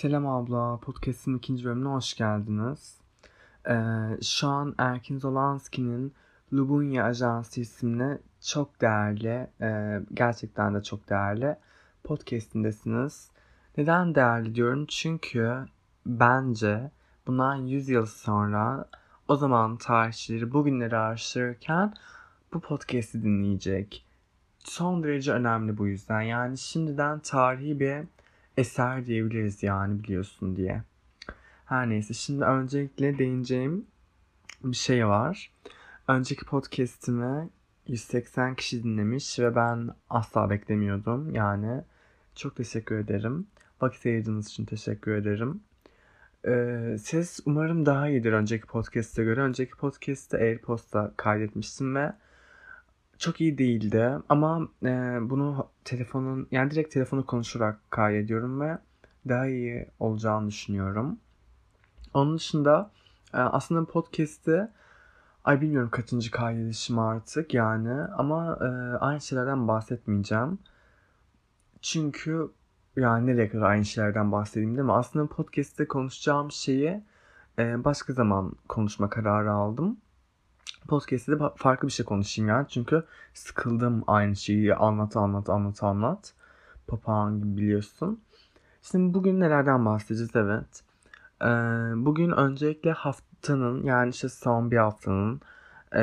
Selam abla, podcast'in ikinci bölümüne hoş geldiniz. Ee, şu an Erkin Zolanski'nin Lubunya Ajansı isimli çok değerli, e, gerçekten de çok değerli podcast'indesiniz. Neden değerli diyorum? Çünkü bence bundan 100 yıl sonra o zaman tarihçileri bugünleri araştırırken bu podcast'i dinleyecek. Son derece önemli bu yüzden. Yani şimdiden tarihi bir eser diyebiliriz yani biliyorsun diye. Her neyse şimdi öncelikle değineceğim bir şey var. Önceki podcast'imi 180 kişi dinlemiş ve ben asla beklemiyordum. Yani çok teşekkür ederim. Vakit ayırdığınız için teşekkür ederim. Ee, ses umarım daha iyidir önceki podcast'e göre. Önceki podcast'te AirPod'da kaydetmiştim ve çok iyi değildi ama e, bunu telefonun yani direkt telefonu konuşarak kaydediyorum ve daha iyi olacağını düşünüyorum. Onun dışında e, aslında podcast'te ay bilmiyorum kaçıncı kaydedişim artık yani ama e, aynı şeylerden bahsetmeyeceğim. Çünkü yani nereye kadar aynı şeylerden bahsedeyim değil mi? Aslında podcast'te konuşacağım şeyi e, başka zaman konuşma kararı aldım podcast'te de farklı bir şey konuşayım yani. Çünkü sıkıldım aynı şeyi anlat anlat anlat anlat. Papağan gibi biliyorsun. Şimdi bugün nelerden bahsedeceğiz evet. Ee, bugün öncelikle haftanın yani işte son bir haftanın e,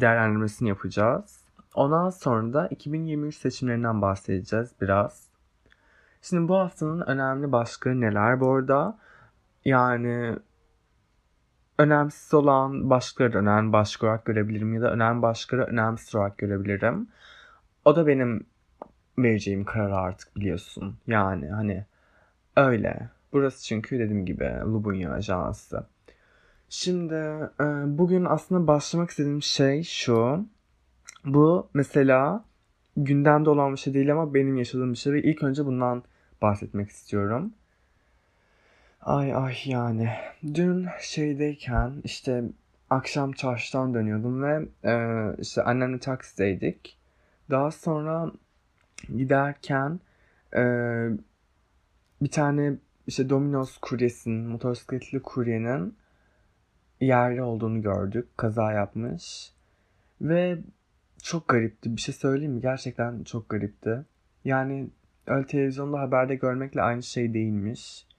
değerlendirmesini yapacağız. Ondan sonra da 2023 seçimlerinden bahsedeceğiz biraz. Şimdi bu haftanın önemli başlıkları neler bu arada? Yani önemsiz olan başlıkları önemli başlık olarak görebilirim ya da önemli başlıkları önemsiz olarak görebilirim. O da benim vereceğim karar artık biliyorsun. Yani hani öyle. Burası çünkü dediğim gibi Lubunya Ajansı. Şimdi e, bugün aslında başlamak istediğim şey şu. Bu mesela gündemde olan bir şey değil ama benim yaşadığım bir şey ve ilk önce bundan bahsetmek istiyorum. Ay ay yani. Dün şeydeyken işte akşam çarşıdan dönüyordum ve e, işte annemle taksideydik. Daha sonra giderken e, bir tane işte Domino's kuryesinin, motosikletli kuryenin yerli olduğunu gördük. Kaza yapmış. Ve çok garipti. Bir şey söyleyeyim mi? Gerçekten çok garipti. Yani öyle televizyonda haberde görmekle aynı şey değilmiş.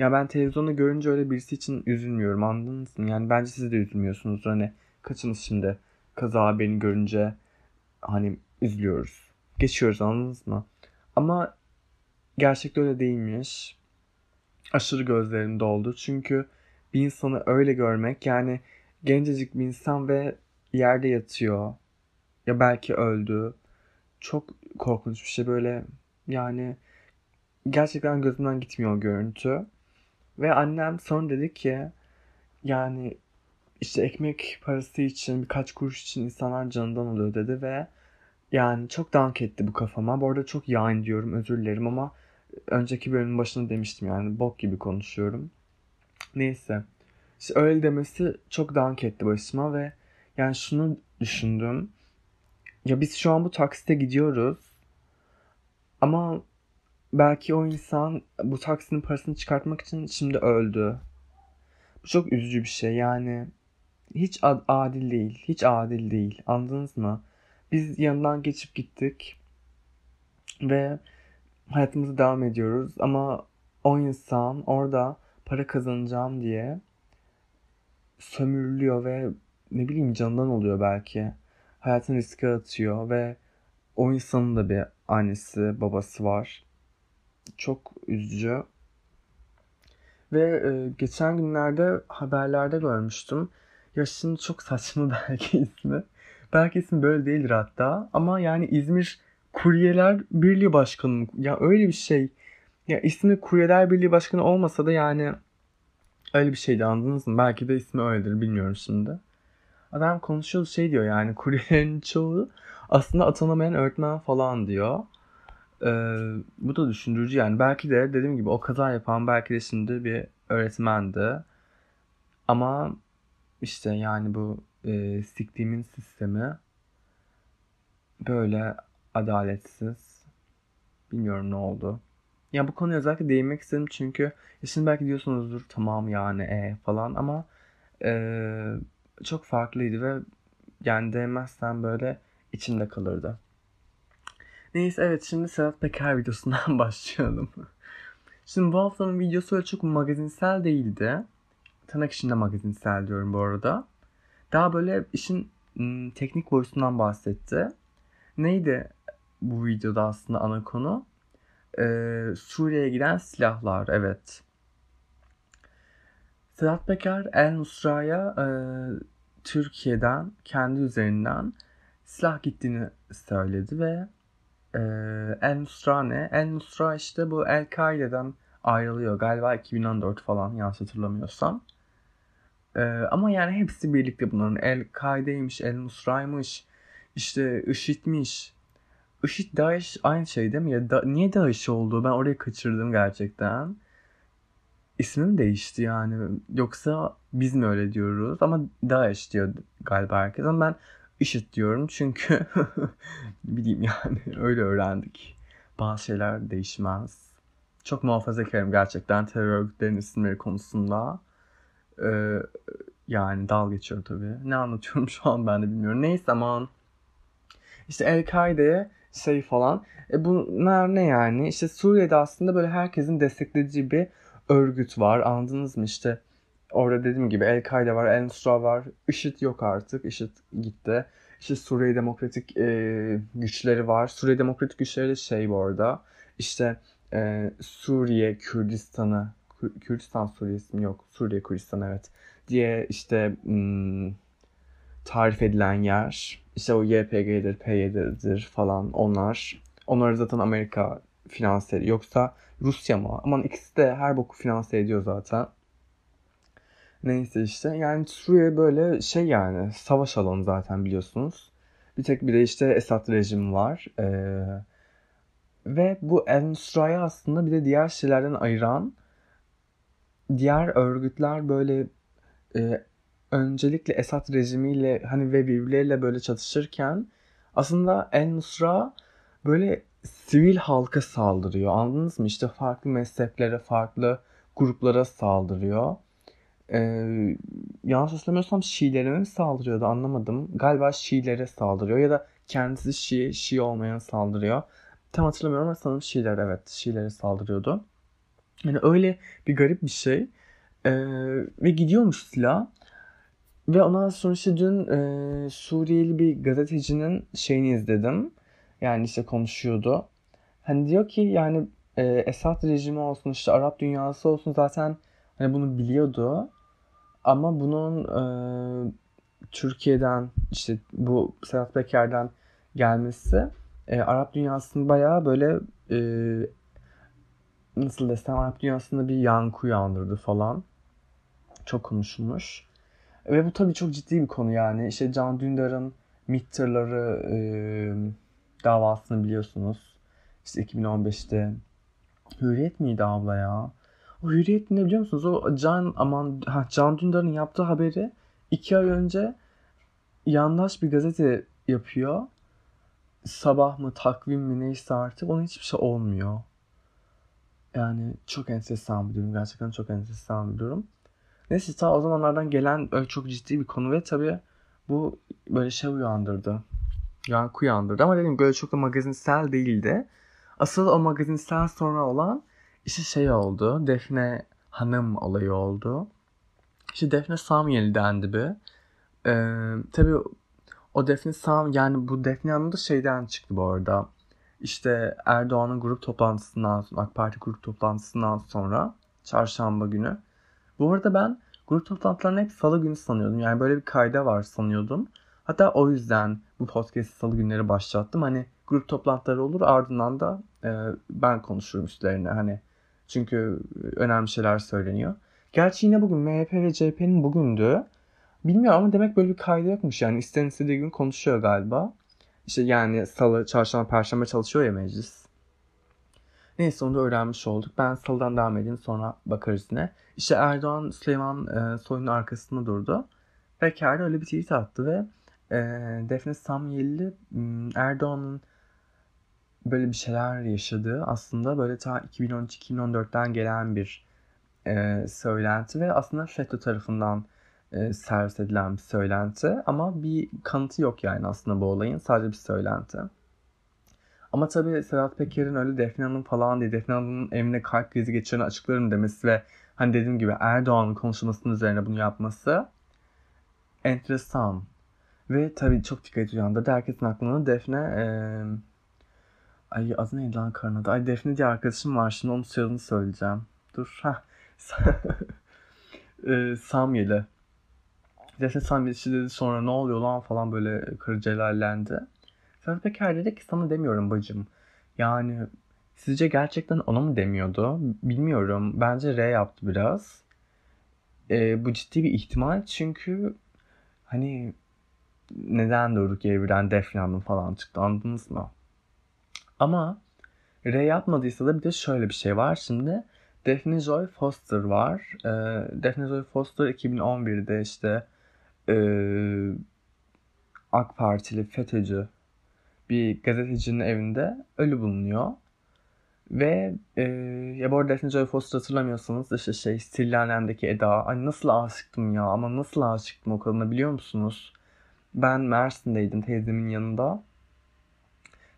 Ya ben televizyonda görünce öyle birisi için üzülmüyorum anladınız mı? Yani bence siz de üzülmüyorsunuz. Hani kaçınız şimdi kaza haberini görünce hani üzülüyoruz. Geçiyoruz anladınız mı? Ama gerçekte öyle değilmiş. Aşırı gözlerim doldu. Çünkü bir insanı öyle görmek yani gencecik bir insan ve yerde yatıyor. Ya belki öldü. Çok korkunç bir şey böyle yani gerçekten gözümden gitmiyor o görüntü. Ve annem sonra dedi ki yani işte ekmek parası için birkaç kuruş için insanlar canından oluyor dedi ve yani çok dank etti bu kafama. Bu arada çok yani diyorum özür dilerim ama önceki bölümün başında demiştim yani bok gibi konuşuyorum. Neyse. İşte öyle demesi çok dank etti başıma ve yani şunu düşündüm. Ya biz şu an bu taksite gidiyoruz. Ama belki o insan bu taksinin parasını çıkartmak için şimdi öldü. Bu çok üzücü bir şey yani. Hiç adil değil. Hiç adil değil. Anladınız mı? Biz yanından geçip gittik. Ve hayatımızı devam ediyoruz. Ama o insan orada para kazanacağım diye sömürülüyor ve ne bileyim canından oluyor belki. Hayatını riske atıyor ve o insanın da bir annesi babası var çok üzücü. Ve e, geçen günlerde haberlerde görmüştüm. Ya şimdi çok saçma belki ismi. Belki ismi böyle değildir hatta. Ama yani İzmir Kuryeler Birliği Başkanı. Ya öyle bir şey. Ya ismi Kuryeler Birliği Başkanı olmasa da yani öyle bir şeydi anladınız mı? Belki de ismi öyledir bilmiyorum şimdi. Adam konuşuyor şey diyor yani kuryelerin çoğu aslında atanamayan öğretmen falan diyor. Ee, bu da düşündürücü yani. Belki de dediğim gibi o kaza yapan belki de şimdi bir öğretmendi. Ama işte yani bu e, siktiğimin sistemi böyle adaletsiz. Bilmiyorum ne oldu. Ya bu konuya özellikle değinmek istedim çünkü ya şimdi belki diyorsunuzdur tamam yani e falan ama e, çok farklıydı ve yani değmezsen böyle içimde kalırdı. Neyse evet şimdi Sedat Peker videosundan başlayalım. Şimdi bu haftanın videosu öyle çok magazinsel değildi. Tırnak içinde magazinsel diyorum bu arada. Daha böyle işin teknik boyutundan bahsetti. Neydi bu videoda aslında ana konu? Ee, Suriye'ye giden silahlar, evet. Sedat Peker El Nusra'ya e, Türkiye'den kendi üzerinden silah gittiğini söyledi ve e, El Nusra ne? El Nusra işte bu El Kaide'den ayrılıyor galiba 2014 falan yanlış hatırlamıyorsam. E, ama yani hepsi birlikte bunların El Kaide'ymiş, El Nusra'ymış, işte IŞİD'miş. IŞİD, DAEŞ aynı şey değil mi? Ya da, niye DAEŞ oldu? Ben orayı kaçırdım gerçekten. İsmim değişti yani. Yoksa biz mi öyle diyoruz? Ama DAEŞ diyor galiba herkes. Ama ben IŞİD diyorum çünkü bileyim yani öyle öğrendik. Bazı şeyler değişmez. Çok muhafazakarım gerçekten terör örgütlerinin isimleri konusunda. Ee, yani dal geçiyor tabii. Ne anlatıyorum şu an ben de bilmiyorum. Neyse aman. İşte El-Kaide'ye şey falan. E bunlar ne yani? İşte Suriye'de aslında böyle herkesin desteklediği bir örgüt var. Anladınız mı? İşte orada dediğim gibi El-Kaide var, El-Nusra var. IŞİD yok artık. IŞİD gitti. İşte Suriye Demokratik e, güçleri var. Suriye Demokratik güçleri de şey bu arada. İşte e, Suriye Kürdistan'ı Kürdistan Suriye'si mi yok? Suriye Kürdistan evet. Diye işte hmm, tarif edilen yer. İşte o YPG'dir, PYD'dir falan onlar. Onları zaten Amerika finanse ediyor. Yoksa Rusya mı? Aman ikisi de her boku finanse ediyor zaten. Neyse işte yani Suriye böyle şey yani savaş alanı zaten biliyorsunuz. Bir tek bir de işte Esad rejimi var. Ee, ve bu El Nusra'yı aslında bir de diğer şeylerden ayıran diğer örgütler böyle e, öncelikle Esad rejimiyle hani ve birbirleriyle böyle çatışırken aslında El Nusra böyle sivil halka saldırıyor. Anladınız mı? İşte farklı mezheplere, farklı gruplara saldırıyor. Ee, yanlış hatırlamıyorsam Şiilere mi saldırıyordu anlamadım. Galiba Şiilere saldırıyor ya da kendisi Şii, Şii olmayan saldırıyor. Tam hatırlamıyorum ama sanırım Şiiler evet Şiilere saldırıyordu. Yani öyle bir garip bir şey. Ee, ve gidiyormuş silah. Ve ondan sonra işte dün e, Suriyeli bir gazetecinin şeyini izledim. Yani işte konuşuyordu. Hani diyor ki yani e, Esad rejimi olsun işte Arap dünyası olsun zaten hani bunu biliyordu. Ama bunun e, Türkiye'den işte bu Sedat Peker'den gelmesi e, Arap dünyasını bayağı böyle e, nasıl desem Arap dünyasında bir yankı uyandırdı falan. Çok konuşulmuş. Ve bu tabii çok ciddi bir konu yani. İşte Can Dündar'ın MİT e, davasını biliyorsunuz. İşte 2015'te Hürriyet miydi abla ya? O Hürriyet ne biliyor musunuz? O Can aman ha, Can Dündar'ın yaptığı haberi iki ay önce yandaş bir gazete yapıyor. Sabah mı takvim mi neyse artık onun hiçbir şey olmuyor. Yani çok enteresan bir durum. Gerçekten çok enteresan bir durum. Neyse ta o zamanlardan gelen öyle çok ciddi bir konu ve tabii bu böyle şey uyandırdı. Yankı uyandırdı ama dedim böyle çok da magazinsel değildi. Asıl o magazinsel sonra olan işte şey oldu. Defne Hanım olayı oldu. İşte Defne Samyeli dendi bir. Ee, tabii o Defne Sam yani bu Defne Hanım da şeyden çıktı bu arada. İşte Erdoğan'ın grup toplantısından AK Parti grup toplantısından sonra çarşamba günü. Bu arada ben grup toplantılarını hep salı günü sanıyordum. Yani böyle bir kayda var sanıyordum. Hatta o yüzden bu podcast'i salı günleri başlattım. Hani grup toplantıları olur ardından da e, ben konuşurum üstlerine. Hani çünkü önemli şeyler söyleniyor. Gerçi yine bugün MHP ve CHP'nin bugündü. Bilmiyorum ama demek böyle bir kaydı yokmuş yani. İsteyen istediği gün konuşuyor galiba. İşte yani salı, çarşamba, perşembe çalışıyor ya meclis. Neyse onu da öğrenmiş olduk. Ben salıdan devam edeyim sonra bakarız yine. İşte Erdoğan Süleyman e, Soylu'nun arkasında durdu. Peker öyle bir tweet attı ve e, Defne Samyeli Erdoğan'ın böyle bir şeyler yaşadığı aslında böyle ta 2013-2014'ten gelen bir e, söylenti ve aslında FETÖ tarafından e, servis edilen bir söylenti ama bir kanıtı yok yani aslında bu olayın sadece bir söylenti. Ama tabii Sedat Peker'in öyle Defne Hanım falan diye Defne Hanım'ın evine kalp krizi geçireni açıklarım demesi ve hani dediğim gibi Erdoğan'ın konuşmasının üzerine bunu yapması enteresan. Ve tabii çok dikkat uyandırdı. Herkesin aklına Defne e, ay adı neydi lan karın? Ay Defne diye arkadaşım var şimdi onun soyadını söyleyeceğim. Dur. ha e, Samyeli. Defne Samyeli işte dedi sonra ne oluyor lan falan böyle karı celallendi. Sedat Peker dedi ki sana demiyorum bacım. Yani sizce gerçekten ona mı demiyordu? Bilmiyorum. Bence R yaptı biraz. E, bu ciddi bir ihtimal çünkü hani neden durduk yere birden Defne falan çıktı anladınız mı? Ama R yapmadıysa da bir de şöyle bir şey var. Şimdi Daphne Joy Foster var. E, Daphne Joy Foster 2011'de işte e, AK Partili FETÖ'cü bir gazetecinin evinde ölü bulunuyor. Ve e, ya bu arada Daphne Joy Foster hatırlamıyorsanız işte şey Stillenen'deki Eda. Ay nasıl aşıktım ya ama nasıl aşıktım o kadına biliyor musunuz? Ben Mersin'deydim teyzemin yanında.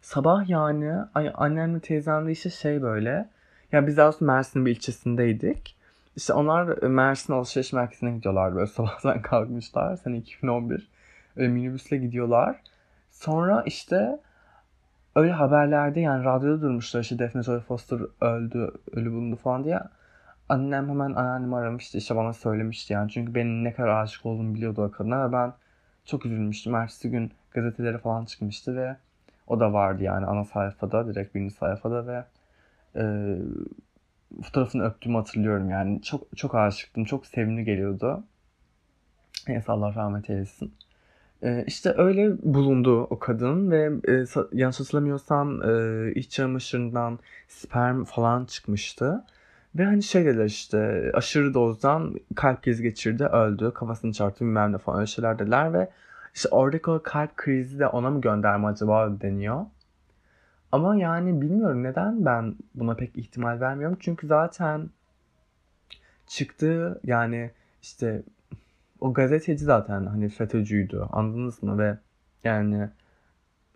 Sabah yani ay, annemle teyzemle işte şey böyle. Ya biz aslında Mersin'in bir ilçesindeydik. İşte onlar Mersin alışveriş merkezine gidiyorlar böyle sabahtan kalkmışlar. Sene 2011. Öyle minibüsle gidiyorlar. Sonra işte öyle haberlerde yani radyoda durmuşlar işte Daphne Joy Foster öldü, ölü bulundu falan diye. Annem hemen anneannemi aramıştı işte bana söylemişti yani. Çünkü benim ne kadar aşık olduğumu biliyordu o kadına ve ben çok üzülmüştüm. Ertesi gün gazetelere falan çıkmıştı ve o da vardı yani ana sayfada, direkt birinci sayfada ve e, fotoğrafını öptüğümü hatırlıyorum yani. Çok çok aşıktım, çok sevimli geliyordu. Neyse Allah rahmet eylesin. E, işte öyle bulundu o kadın ve e, yanlış hatırlamıyorsam e, iç çamaşırından sperm falan çıkmıştı. Ve hani şey dediler işte aşırı dozdan kalp krizi geçirdi öldü kafasını çarptı bilmem ne falan öyle şeyler dediler ve işte oradaki o kalp krizi de ona mı gönderme acaba deniyor. Ama yani bilmiyorum neden ben buna pek ihtimal vermiyorum. Çünkü zaten çıktığı yani işte o gazeteci zaten hani FETÖ'cüydü anladınız mı ve yani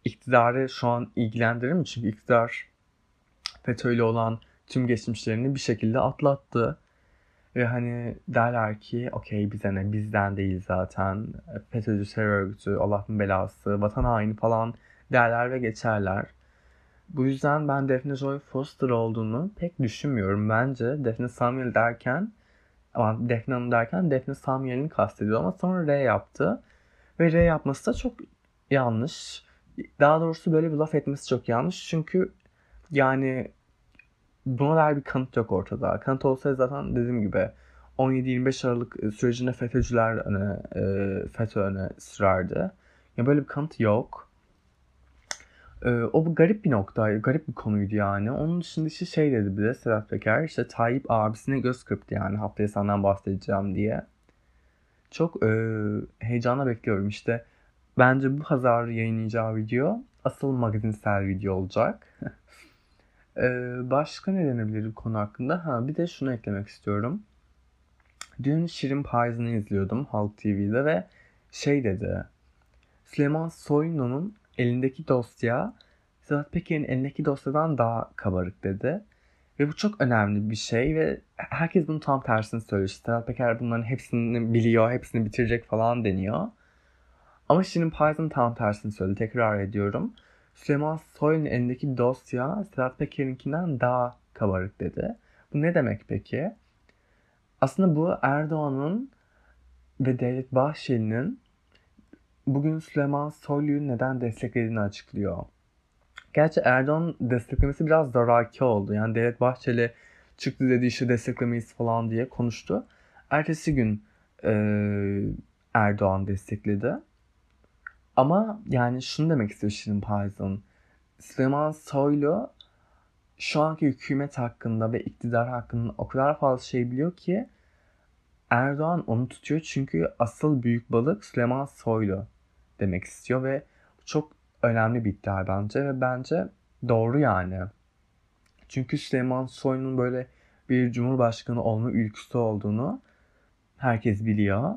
iktidarı şu an ilgilendirir mi? Çünkü iktidar FETÖ'yle olan tüm geçmişlerini bir şekilde atlattı. Ve hani derler ki okey bize ne bizden değil zaten FETÖ'cü terör örgütü Allah'ın belası vatan haini falan derler ve geçerler. Bu yüzden ben Daphne Joy Foster olduğunu pek düşünmüyorum. Bence Daphne Samuel derken ama Daphne Hanım derken Daphne Samuel'in kastediyor ama sonra R yaptı. Ve R yapması da çok yanlış. Daha doğrusu böyle bir laf etmesi çok yanlış. Çünkü yani buna dair bir kanıt yok ortada. Kanıt olsaydı zaten dediğim gibi 17-25 Aralık e, sürecinde FETÖ'cüler öne, e, FETÖ öne sürerdi. Ya böyle bir kanıt yok. E, o garip bir noktaydı, garip bir konuydu yani. Onun dışında işte şey dedi bize Sedat Peker, işte Tayyip abisine göz kırptı yani haftaya senden bahsedeceğim diye. Çok e, heyecanla bekliyorum işte. Bence bu pazar yayınlayacağı video asıl magazinsel video olacak. Ee, başka ne denebilir bu konu hakkında? Ha, bir de şunu eklemek istiyorum. Dün Şirin Payız'ını izliyordum Halk TV'de ve şey dedi. Süleyman Soylu'nun elindeki dosya Sedat Peker'in elindeki dosyadan daha kabarık dedi. Ve bu çok önemli bir şey ve herkes bunun tam tersini söylüyor. İşte Sedat Peker bunların hepsini biliyor, hepsini bitirecek falan deniyor. Ama Şirin Payız'ın tam tersini söyledi. Tekrar ediyorum. Süleyman Soylu'nun elindeki dosya Sedat Peker'inkinden daha kabarık dedi. Bu ne demek peki? Aslında bu Erdoğan'ın ve Devlet Bahçeli'nin bugün Süleyman Soylu'yu neden desteklediğini açıklıyor. Gerçi Erdoğan desteklemesi biraz zoraki oldu. Yani Devlet Bahçeli çıktı dedi işte desteklemeyiz falan diye konuştu. Ertesi gün e, Erdoğan destekledi. Ama yani şunu demek istiyor Şirin Payzon. Süleyman Soylu şu anki hükümet hakkında ve iktidar hakkında o kadar fazla şey biliyor ki Erdoğan onu tutuyor çünkü asıl büyük balık Süleyman Soylu demek istiyor ve çok önemli bir iddia bence ve bence Doğru yani. Çünkü Süleyman Soylu'nun böyle bir cumhurbaşkanı olma ülküsü olduğunu herkes biliyor.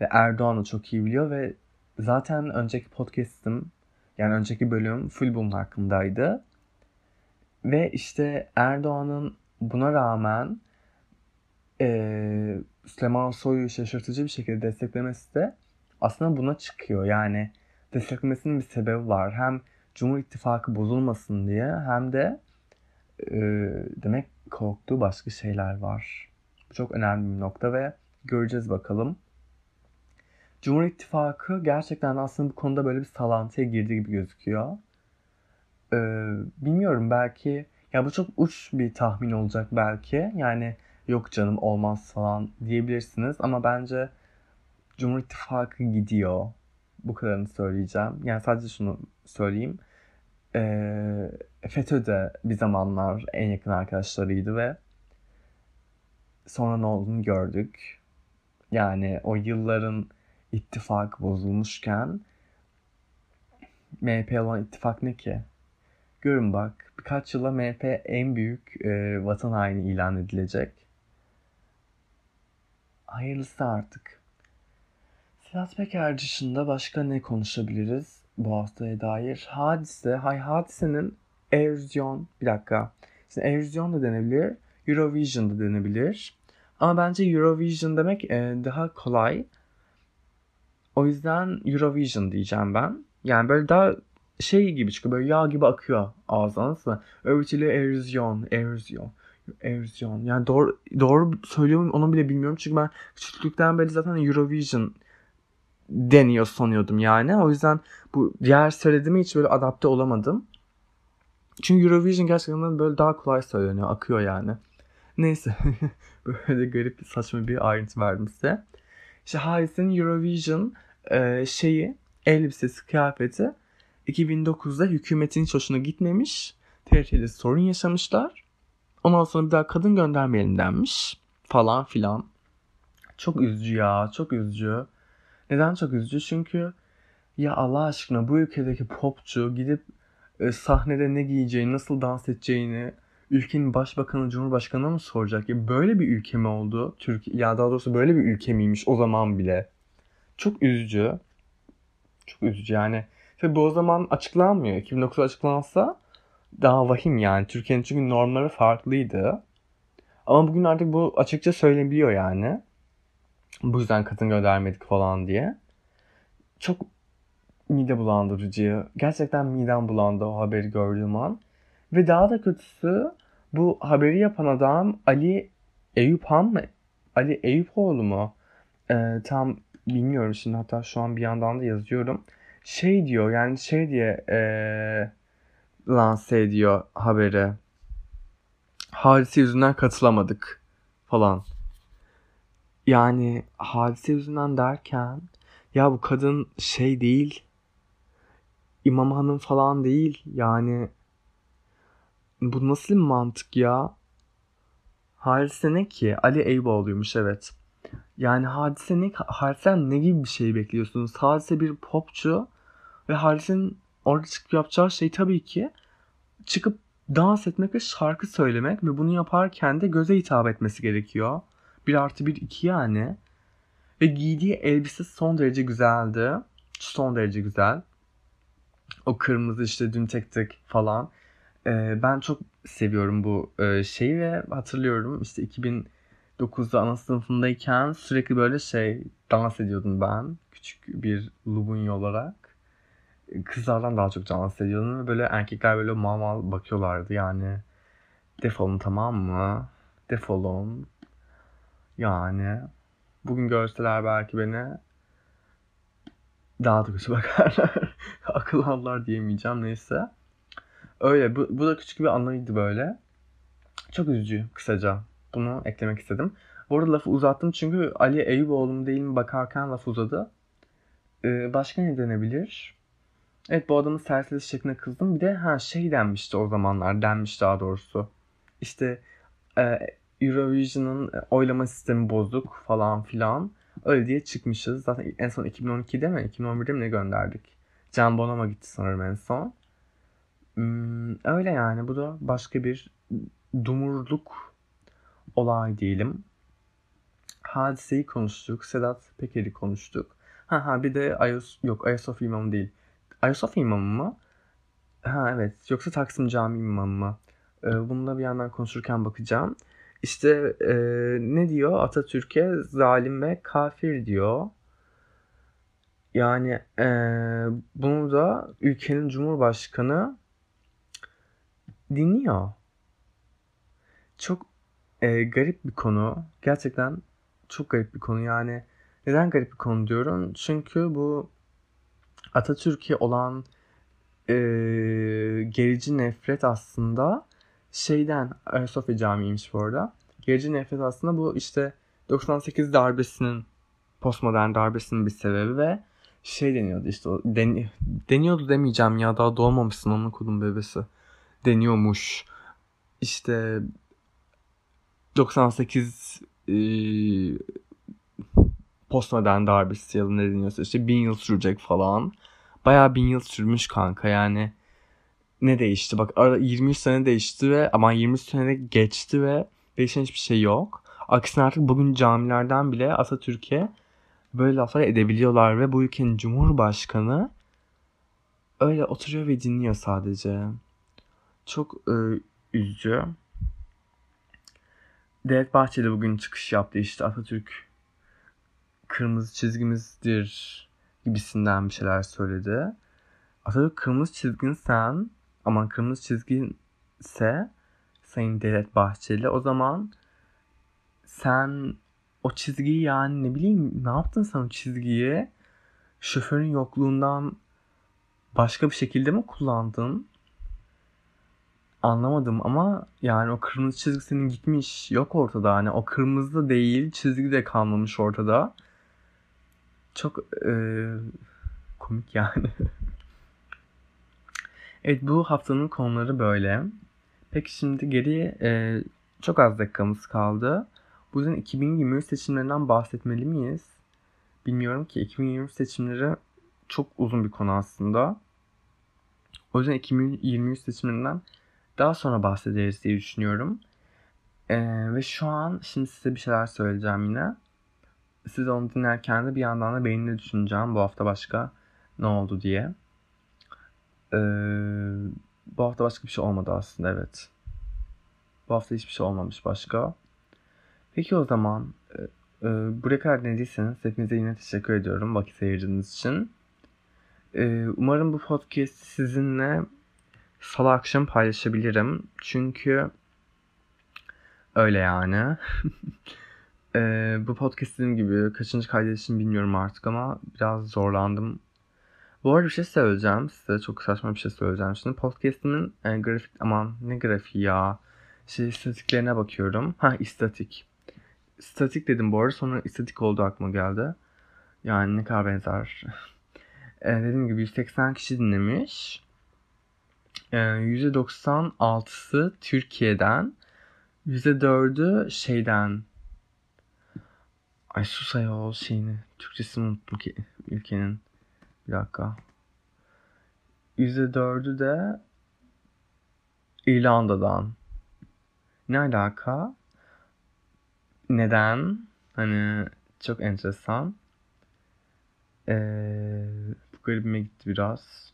Ve Erdoğan da çok iyi biliyor ve zaten önceki podcast'ım yani önceki bölüm full bunun hakkındaydı. Ve işte Erdoğan'ın buna rağmen e, Süleyman Soylu'yu şaşırtıcı bir şekilde desteklemesi de aslında buna çıkıyor. Yani desteklemesinin bir sebebi var. Hem Cumhur İttifakı bozulmasın diye hem de e, demek korktuğu başka şeyler var. Bu çok önemli bir nokta ve göreceğiz bakalım. Cumhur İttifakı gerçekten aslında bu konuda böyle bir salantıya girdi gibi gözüküyor. Ee, bilmiyorum belki ya bu çok uç bir tahmin olacak belki. Yani yok canım olmaz falan diyebilirsiniz ama bence Cumhur İttifakı gidiyor. Bu kadarını söyleyeceğim. Yani sadece şunu söyleyeyim. Ee, FETÖ de bir zamanlar en yakın arkadaşlarıydı ve sonra ne olduğunu gördük. Yani o yılların ittifak bozulmuşken MHP olan ittifak ne ki? Görün bak birkaç yıla MHP en büyük e, vatan haini ilan edilecek. Hayırlısı artık. Sedat Peker dışında başka ne konuşabiliriz bu haftaya dair? Hadise, hay hadisenin Eurovision, bir dakika. Şimdi Eurovision da denebilir, Eurovision da denebilir. Ama bence Eurovision demek e, daha kolay. O yüzden Eurovision diyeceğim ben. Yani böyle daha şey gibi çıkıyor. Böyle yağ gibi akıyor ağzına. Öğretili Eurovision, Eurovision. Eurovision. Yani doğru, doğru söylüyorum onu bile bilmiyorum. Çünkü ben küçüklükten beri zaten Eurovision deniyor sanıyordum yani. O yüzden bu diğer söylediğime hiç böyle adapte olamadım. Çünkü Eurovision gerçekten böyle daha kolay söyleniyor. Akıyor yani. Neyse. böyle garip saçma bir ayrıntı verdim size. İşte Hadise'nin Eurovision e, şeyi elbisesi, kıyafeti 2009'da hükümetin hiç hoşuna gitmemiş. TRT'de sorun yaşamışlar. Ondan sonra bir daha kadın göndermeyelim denmiş. Falan filan. Çok üzücü ya. Çok üzücü. Neden çok üzücü? Çünkü ya Allah aşkına bu ülkedeki popçu gidip e, sahnede ne giyeceğini, nasıl dans edeceğini ülkenin başbakanı, cumhurbaşkanına mı soracak? Ya böyle bir ülke mi oldu? Türkiye ya daha doğrusu böyle bir ülke miymiş o zaman bile? Çok üzücü. Çok üzücü yani. Tabi bu o zaman açıklanmıyor. 2009 açıklansa daha vahim yani. Türkiye'nin çünkü normları farklıydı. Ama bugün artık bu açıkça söylenebiliyor yani. Bu yüzden kadın göndermedik falan diye. Çok mide bulandırıcı. Gerçekten midem bulandı o haberi gördüğüm an. Ve daha da kötüsü bu haberi yapan adam Ali Eyüp Han mı? Ali Eyüpoğlu mu? Ee, tam bilmiyorum şimdi hatta şu an bir yandan da yazıyorum. Şey diyor yani şey diye ee, lanse ediyor haberi. Hadise yüzünden katılamadık falan. Yani hadise yüzünden derken ya bu kadın şey değil. İmam Hanım falan değil. Yani bu nasıl bir mantık ya? Hadise ne ki? Ali Eyüboğlu'ymuş evet. Yani hadise ne? Hadisen ne gibi bir şey bekliyorsunuz? Hadise bir popçu ve hadisenin orada çıkıp yapacağı şey tabii ki çıkıp dans etmek ve şarkı söylemek ve bunu yaparken de göze hitap etmesi gerekiyor. Bir artı bir iki yani. Ve giydiği elbise son derece güzeldi. Son derece güzel. O kırmızı işte dün tek tek falan. Ee, ben çok seviyorum bu e, şeyi ve hatırlıyorum işte 2009'da ana sınıfındayken sürekli böyle şey dans ediyordum ben. Küçük bir lubunya olarak. Kızlardan daha çok dans ediyordum ve böyle erkekler böyle mal mal bakıyorlardı yani. Defolun tamam mı? Defolun. Yani bugün görseler belki beni daha da kötü bakarlar. Akıl alırlar diyemeyeceğim neyse. Öyle bu, bu da küçük bir anıydı böyle. Çok üzücü kısaca. Bunu eklemek istedim. Bu arada lafı uzattım çünkü Ali Eyüboğlu mu değil mi bakarken laf uzadı. Ee, başka ne denebilir? Evet bu adamın serseriş şekline kızdım. Bir de ha şey denmişti o zamanlar. Denmiş daha doğrusu. İşte e, Eurovision'ın oylama sistemi bozuk falan filan. Öyle diye çıkmışız. Zaten en son 2012'de mi? 2011'de mi ne gönderdik? Can Bonomo gitti sanırım en son. Hmm, öyle yani bu da başka bir dumurluk olay diyelim. Hadiseyi konuştuk. Sedat Peker'i konuştuk. Ha ha bir de Ayos yok Ayasofya imamı değil. Ayasofya imamı mı? Ha evet. Yoksa Taksim Camii imamı mı? Ee, bunu da bir yandan konuşurken bakacağım. İşte e, ne diyor? Atatürk'e zalim ve kafir diyor. Yani e, bunu da ülkenin cumhurbaşkanı dinliyor. Çok e, garip bir konu. Gerçekten çok garip bir konu. Yani neden garip bir konu diyorum? Çünkü bu Atatürk'e olan e, gerici nefret aslında şeyden Ayasofya Camii'ymiş bu arada. Gerici nefret aslında bu işte 98 darbesinin postmodern darbesinin bir sebebi ve şey deniyordu işte o den, deniyordu demeyeceğim ya daha doğmamışsın onun kulun bebesi deniyormuş işte 98 e, postmodern darbesi ya da ne deniyorsa işte bin yıl sürecek falan. Bayağı bin yıl sürmüş kanka yani. Ne değişti? Bak 23 sene değişti ve ama 23 sene geçti ve değişen hiçbir şey yok. Aksine artık bugün camilerden bile Atatürk'e böyle laflar edebiliyorlar ve bu ülkenin cumhurbaşkanı öyle oturuyor ve dinliyor sadece. Çok e, üzücü. Devlet Bahçeli bugün çıkış yaptı işte Atatürk kırmızı çizgimizdir gibisinden bir şeyler söyledi. Atatürk kırmızı çizgin sen aman kırmızı çizgin ise Sayın Devlet Bahçeli o zaman sen o çizgiyi yani ne bileyim ne yaptın sen o çizgiyi şoförün yokluğundan başka bir şekilde mi kullandın? Anlamadım ama yani o kırmızı çizgi senin gitmiş yok ortada hani o kırmızı değil çizgi de kalmamış ortada. Çok e, komik yani. evet bu haftanın konuları böyle. Peki şimdi geriye e, çok az dakikamız kaldı. Bu yüzden 2023 seçimlerinden bahsetmeli miyiz? Bilmiyorum ki 2023 seçimleri çok uzun bir konu aslında. O yüzden 2023 seçimlerinden daha sonra bahsederiz diye düşünüyorum. Ee, ve şu an şimdi size bir şeyler söyleyeceğim yine. Siz onu dinlerken de bir yandan da beynini düşüneceğim bu hafta başka ne oldu diye. Ee, bu hafta başka bir şey olmadı aslında evet. Bu hafta hiçbir şey olmamış başka. Peki o zaman e, e, buraya kadar dinlediyseniz hepinize yine teşekkür ediyorum vakit ayırdığınız için. E, umarım bu podcast sizinle salı akşam paylaşabilirim. Çünkü öyle yani. e, bu podcast gibi kaçıncı kaydedişim bilmiyorum artık ama biraz zorlandım. Bu arada bir şey söyleyeceğim size. Çok saçma bir şey söyleyeceğim. Şimdi podcastimin e, grafik aman ne grafiği ya. Şey istatiklerine bakıyorum. Ha istatik. Statik dedim bu arada sonra istatik oldu aklıma geldi. Yani ne kadar benzer. e, dediğim gibi 180 kişi dinlemiş. E, %96'sı Türkiye'den. %4'ü şeyden. Ay sus ayol şeyini. Türkçesini unuttum ki ülkenin. Bir dakika. %4'ü de İrlanda'dan. Ne alaka? Neden? Hani çok enteresan. Ee, bu garibime gitti biraz.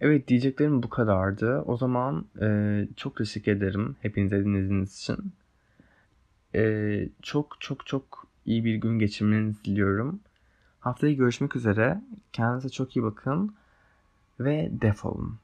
Evet diyeceklerim bu kadardı. O zaman e, çok teşekkür ederim hepinize dinlediğiniz için. E, çok çok çok iyi bir gün geçirmenizi diliyorum. Haftaya görüşmek üzere. Kendinize çok iyi bakın ve defolun.